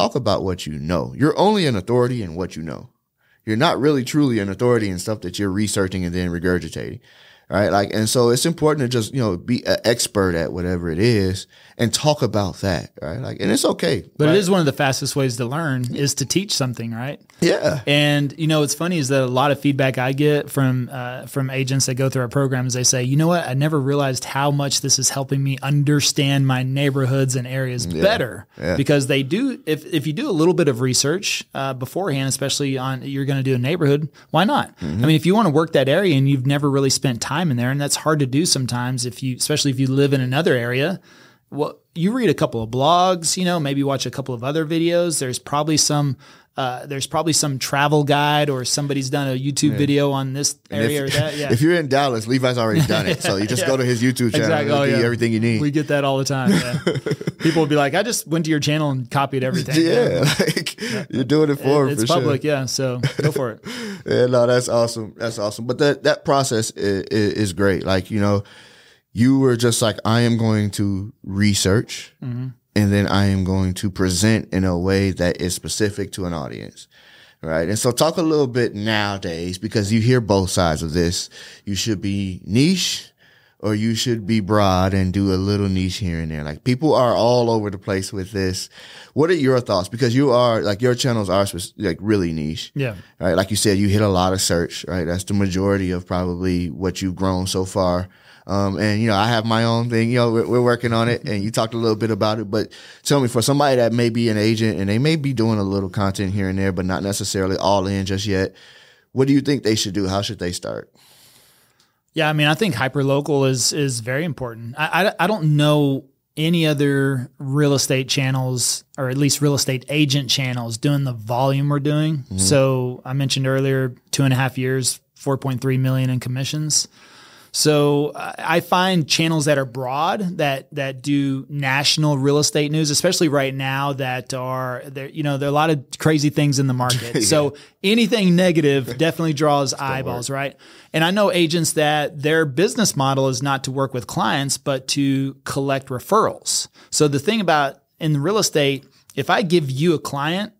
talk about what you know. You're only an authority in what you know. You're not really truly an authority in stuff that you're researching and then regurgitating right? Like, and so it's important to just, you know, be an expert at whatever it is and talk about that, right? Like, and it's okay. But right? it is one of the fastest ways to learn is to teach something, right? Yeah. And you know, what's funny is that a lot of feedback I get from uh, from agents that go through our programs, they say, you know what, I never realized how much this is helping me understand my neighborhoods and areas Yeah. better Yeah. because they do. If if you do a little bit of research uh, beforehand, especially on you're going to do a neighborhood, why not? Mm-hmm. I mean, if you want to work that area and you've never really spent time in there, and that's hard to do sometimes if you, especially if you live in another area well, you read a couple of blogs, you know, maybe watch a couple of other videos. There's probably some, uh, there's probably some travel guide or somebody's done a YouTube video on this area if, or that. Yeah. if you're in Dallas, Levi's already done it. So you just Yeah. go to his YouTube channel Exactly. and Oh, yeah. everything you need. we get that all the time. Yeah. People will be like, I just went to your channel and copied everything. yeah, like you're doing it for him It's for public. sure. Yeah. So go for it. Yeah, no, that's awesome. That's awesome. But that that process is, is great. Like you know, you were just like, I am going to research, Mm-hmm. And then I am going to present in a way that is specific to an audience. Right. And so talk a little bit nowadays because you hear both sides of this. You should be niche or you should be broad and do a little niche here and there. Like people are all over the place with this. What are your thoughts? Because you are like your channels are like really niche Yeah. right? Like you said, you hit a lot of search, right? That's the majority of probably what you've grown so far. Um, and you know, I have my own thing, you know, we're, we're working on it and you talked a little bit about it, but tell me for somebody that may be an agent and they may be doing a little content here and there, but not necessarily all in just yet. What do you think they should do? How should they start? Yeah, I mean, I think hyperlocal is is very important. I, I I don't know any other real estate channels or at least real estate agent channels doing the volume we're doing. Mm-hmm. So I mentioned earlier, two and a half years, four point three million in commissions. So I find channels that are broad that that do national real estate news, especially right now that are there. You know, there are a lot of crazy things in the market. So anything negative definitely draws eyeballs, right? And I know agents that their business model is not to work with clients, but to collect referrals. So the thing about in real estate, if I give you a client,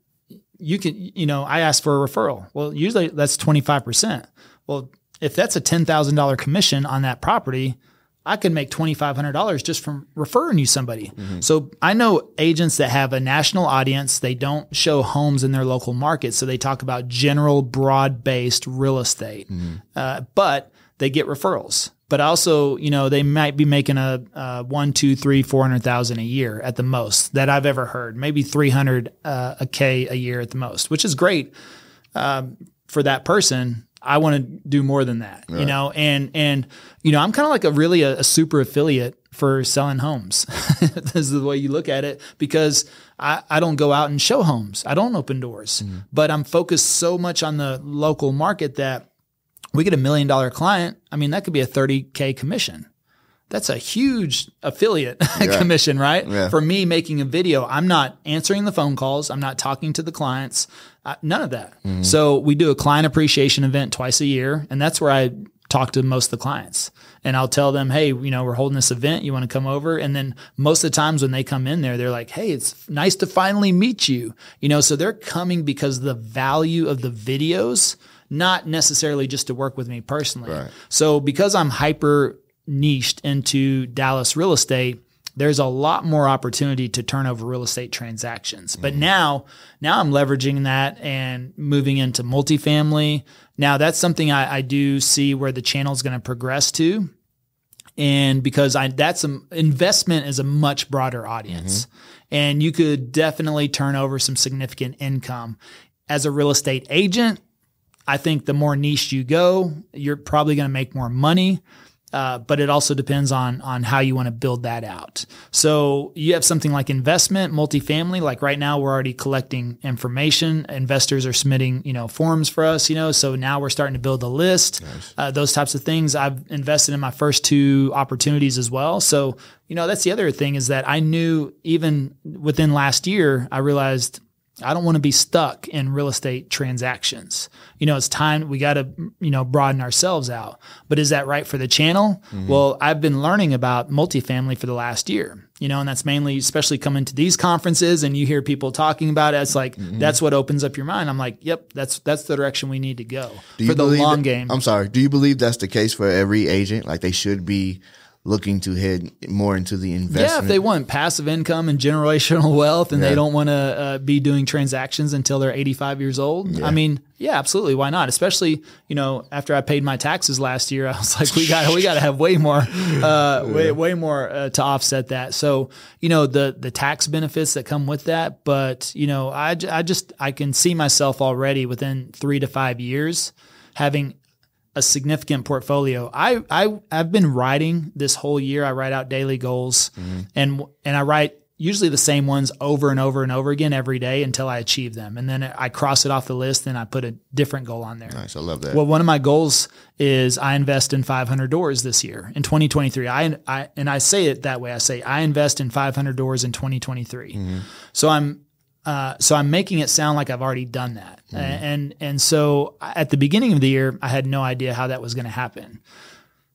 you can, you know, I ask for a referral. Well, usually that's 25%. Well, if that's a $10,000 commission on that property, I could make $2,500 just from referring you somebody. So I know agents that have a national audience. They don't show homes in their local market. So they talk about general, broad based real estate, uh, but they get referrals. But also, you know, they might be making a, a one, two, three, four hundred thousand a year at the most that I've ever heard. Maybe three hundred uh, a k a year at the most, which is great for that person, I want to do more than that, you know, and, and, you know, I'm kind of like a really a, a super affiliate for selling homes. this is the way you look at it because I, I don't go out and show homes. I don't open doors, mm-hmm. but I'm focused so much on the local market that we get a million dollar client. I mean, that could be a 30K commission. That's a huge affiliate commission, right? Yeah. For me making a video, I'm not answering the phone calls. I'm not talking to the clients. Uh, none of that. So we do a client appreciation event twice a year, and that's where I talk to most of the clients. And I'll tell them, hey, you know, we're holding this event. You want to come over? And then most of the times when they come in there, they're like, hey, it's nice to finally meet you. You know, so they're coming because of the value of the videos, not necessarily just to work with me personally. Right. So because I'm hyper niched into Dallas real estate, there's a lot more opportunity to turn over real estate transactions. But mm-hmm. now, now I'm leveraging that and moving into multifamily. Now that's something I, I do see where the channel is going to progress to. And because I, that's an investment is a much broader audience mm-hmm. and you could definitely turn over some significant income as a real estate agent. I think the more niche you go, you're probably going to make more money. Uh, but it also depends on on how you want to build that out. So you have something like investment, multifamily. Like right now, we're already collecting information. Investors are submitting, you know, forms for us. You know, so now we're starting to build a list. Uh, those types of things. I've invested in my first two opportunities as well. So you know, that's the other thing is that I knew even within last year, I realized I don't want to be stuck in real estate transactions. You know, it's time we got to, you know, broaden ourselves out. But is that right for the channel? Mm-hmm. Well, I've been learning about multifamily for the last year, you know, and that's mainly, especially coming to these conferences and you hear people talking about it. It's like, mm-hmm. that's what opens up your mind. I'm like, yep, that's, that's the direction we need to go for the long that, game. I'm sorry. Do you believe that's the case for every agent? Like they should be looking to head more into the investment. Yeah, if they want passive income and generational wealth and yeah. they don't want to uh, be doing transactions until they're 85 years old. Yeah. I mean, yeah, absolutely. Why not? Especially, you know, after I paid my taxes last year, I was like, we got we got to have way more, uh, way way more uh, to offset that. So, you know, the the tax benefits that come with that. But you know, I I just I can see myself already within three to five years having a significant portfolio. I, I I've been writing this whole year. I write out daily goals mm-hmm. and and I write usually the same ones over and over and over again every day until I achieve them. And then I cross it off the list and I put a different goal on there. Nice. I love that. Well, one of my goals is I invest in 500 doors this year in 2023. I, I and I say it that way. I say I invest in 500 doors in 2023. Mm-hmm. So I'm uh, so I'm making it sound like I've already done that, mm-hmm. and and so at the beginning of the year, I had no idea how that was going to happen,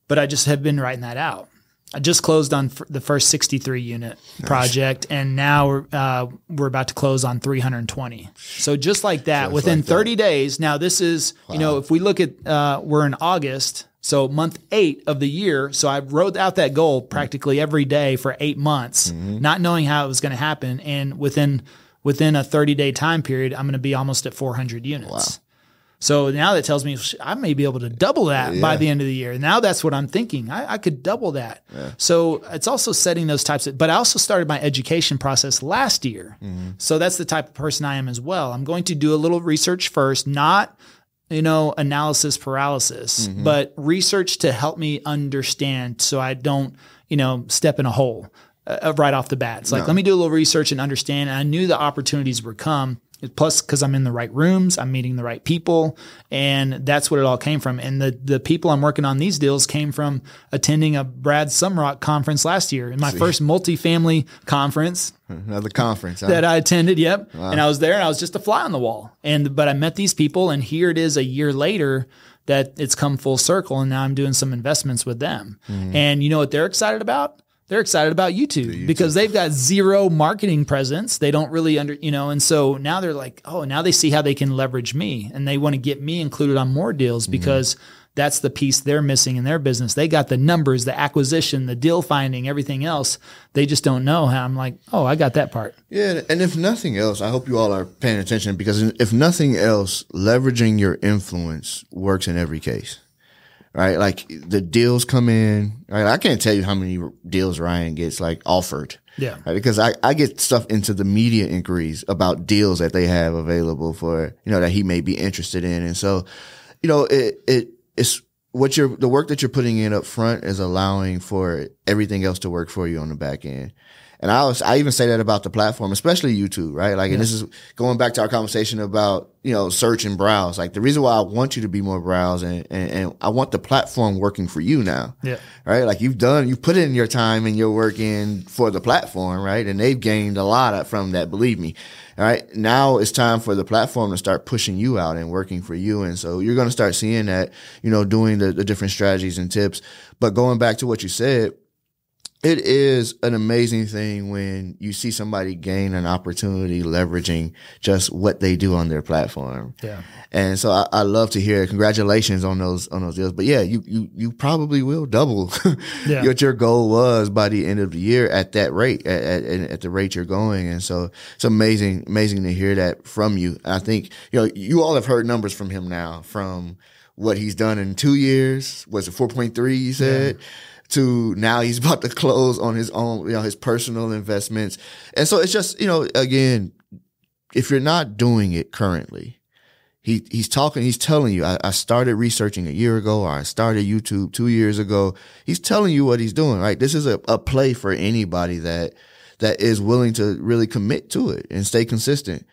but I just have been writing that out. I just closed on f- the first 63 unit nice. project, and now we're uh, we're about to close on 320. So just like that, within like 30 that. days. Now this is wow. you know if we look at uh, we're in August, so month eight of the year. So I wrote out that goal practically every day for eight months, mm-hmm. not knowing how it was going to happen, and within within a 30 day time period, I'm going to be almost at 400 units. Wow. So now that tells me I may be able to double that yeah. by the end of the year. Now that's what I'm thinking. I, I could double that. Yeah. So it's also setting those types of, but I also started my education process last year. Mm-hmm. So that's the type of person I am as well. I'm going to do a little research first, not, you know, analysis paralysis, mm-hmm. but research to help me understand so I don't, you know, step in a hole uh, right off the bat. It's like, no. let me do a little research and understand. And I knew the opportunities would come. Plus, because I'm in the right rooms, I'm meeting the right people, and that's what it all came from. And the the people I'm working on these deals came from attending a Brad Sumrok conference last year, in my See. first multifamily conference. Another conference huh? that I attended. Yep, wow. and I was there, and I was just a fly on the wall. And but I met these people, and here it is a year later that it's come full circle, and now I'm doing some investments with them. Mm-hmm. And you know what they're excited about? They're excited about YouTube, YouTube, because they've got zero marketing presence. They don't really under, you know, and so now they're like, oh, now they see how they can leverage me and they want to get me included on more deals mm-hmm. because that's the piece they're missing in their business. They got the numbers, the acquisition, the deal finding, everything else. They just don't know how I'm like, oh, I got that part. Yeah. And if nothing else, I hope you all are paying attention because if nothing else, leveraging your influence works in every case right? Like the deals come in, right? I can't tell you how many deals Ryan gets like offered. Yeah. Right? Because I, I get stuff into the media inquiries about deals that they have available for, you know, that he may be interested in. And so, you know, it, it, it's what you're, the work that you're putting in up front is allowing for everything else to work for you on the back end. And I was, I even say that about the platform, especially YouTube, right? Like, yeah. and this is going back to our conversation about, you know, search and browse. Like the reason why I want you to be more browse and, and, and, I want the platform working for you now. Yeah. Right. Like you've done, you've put in your time and your work in for the platform, right? And they've gained a lot from that, believe me. All right. Now it's time for the platform to start pushing you out and working for you. And so you're going to start seeing that, you know, doing the, the different strategies and tips. But going back to what you said, it is an amazing thing when you see somebody gain an opportunity leveraging just what they do on their platform. Yeah. And so I, I love to hear congratulations on those on those deals. But yeah, you you you probably will double yeah. what your goal was by the end of the year at that rate, at, at, at the rate you're going. And so it's amazing, amazing to hear that from you. I think, you know, you all have heard numbers from him now from what he's done in two years. Was it 4.3 you said? Yeah to now he's about to close on his own, you know, his personal investments. And so it's just, you know, again, if you're not doing it currently, he he's talking, he's telling you, I, I, started researching a year ago, or I started YouTube two years ago. He's telling you what he's doing, right? This is a, a play for anybody that that is willing to really commit to it and stay consistent.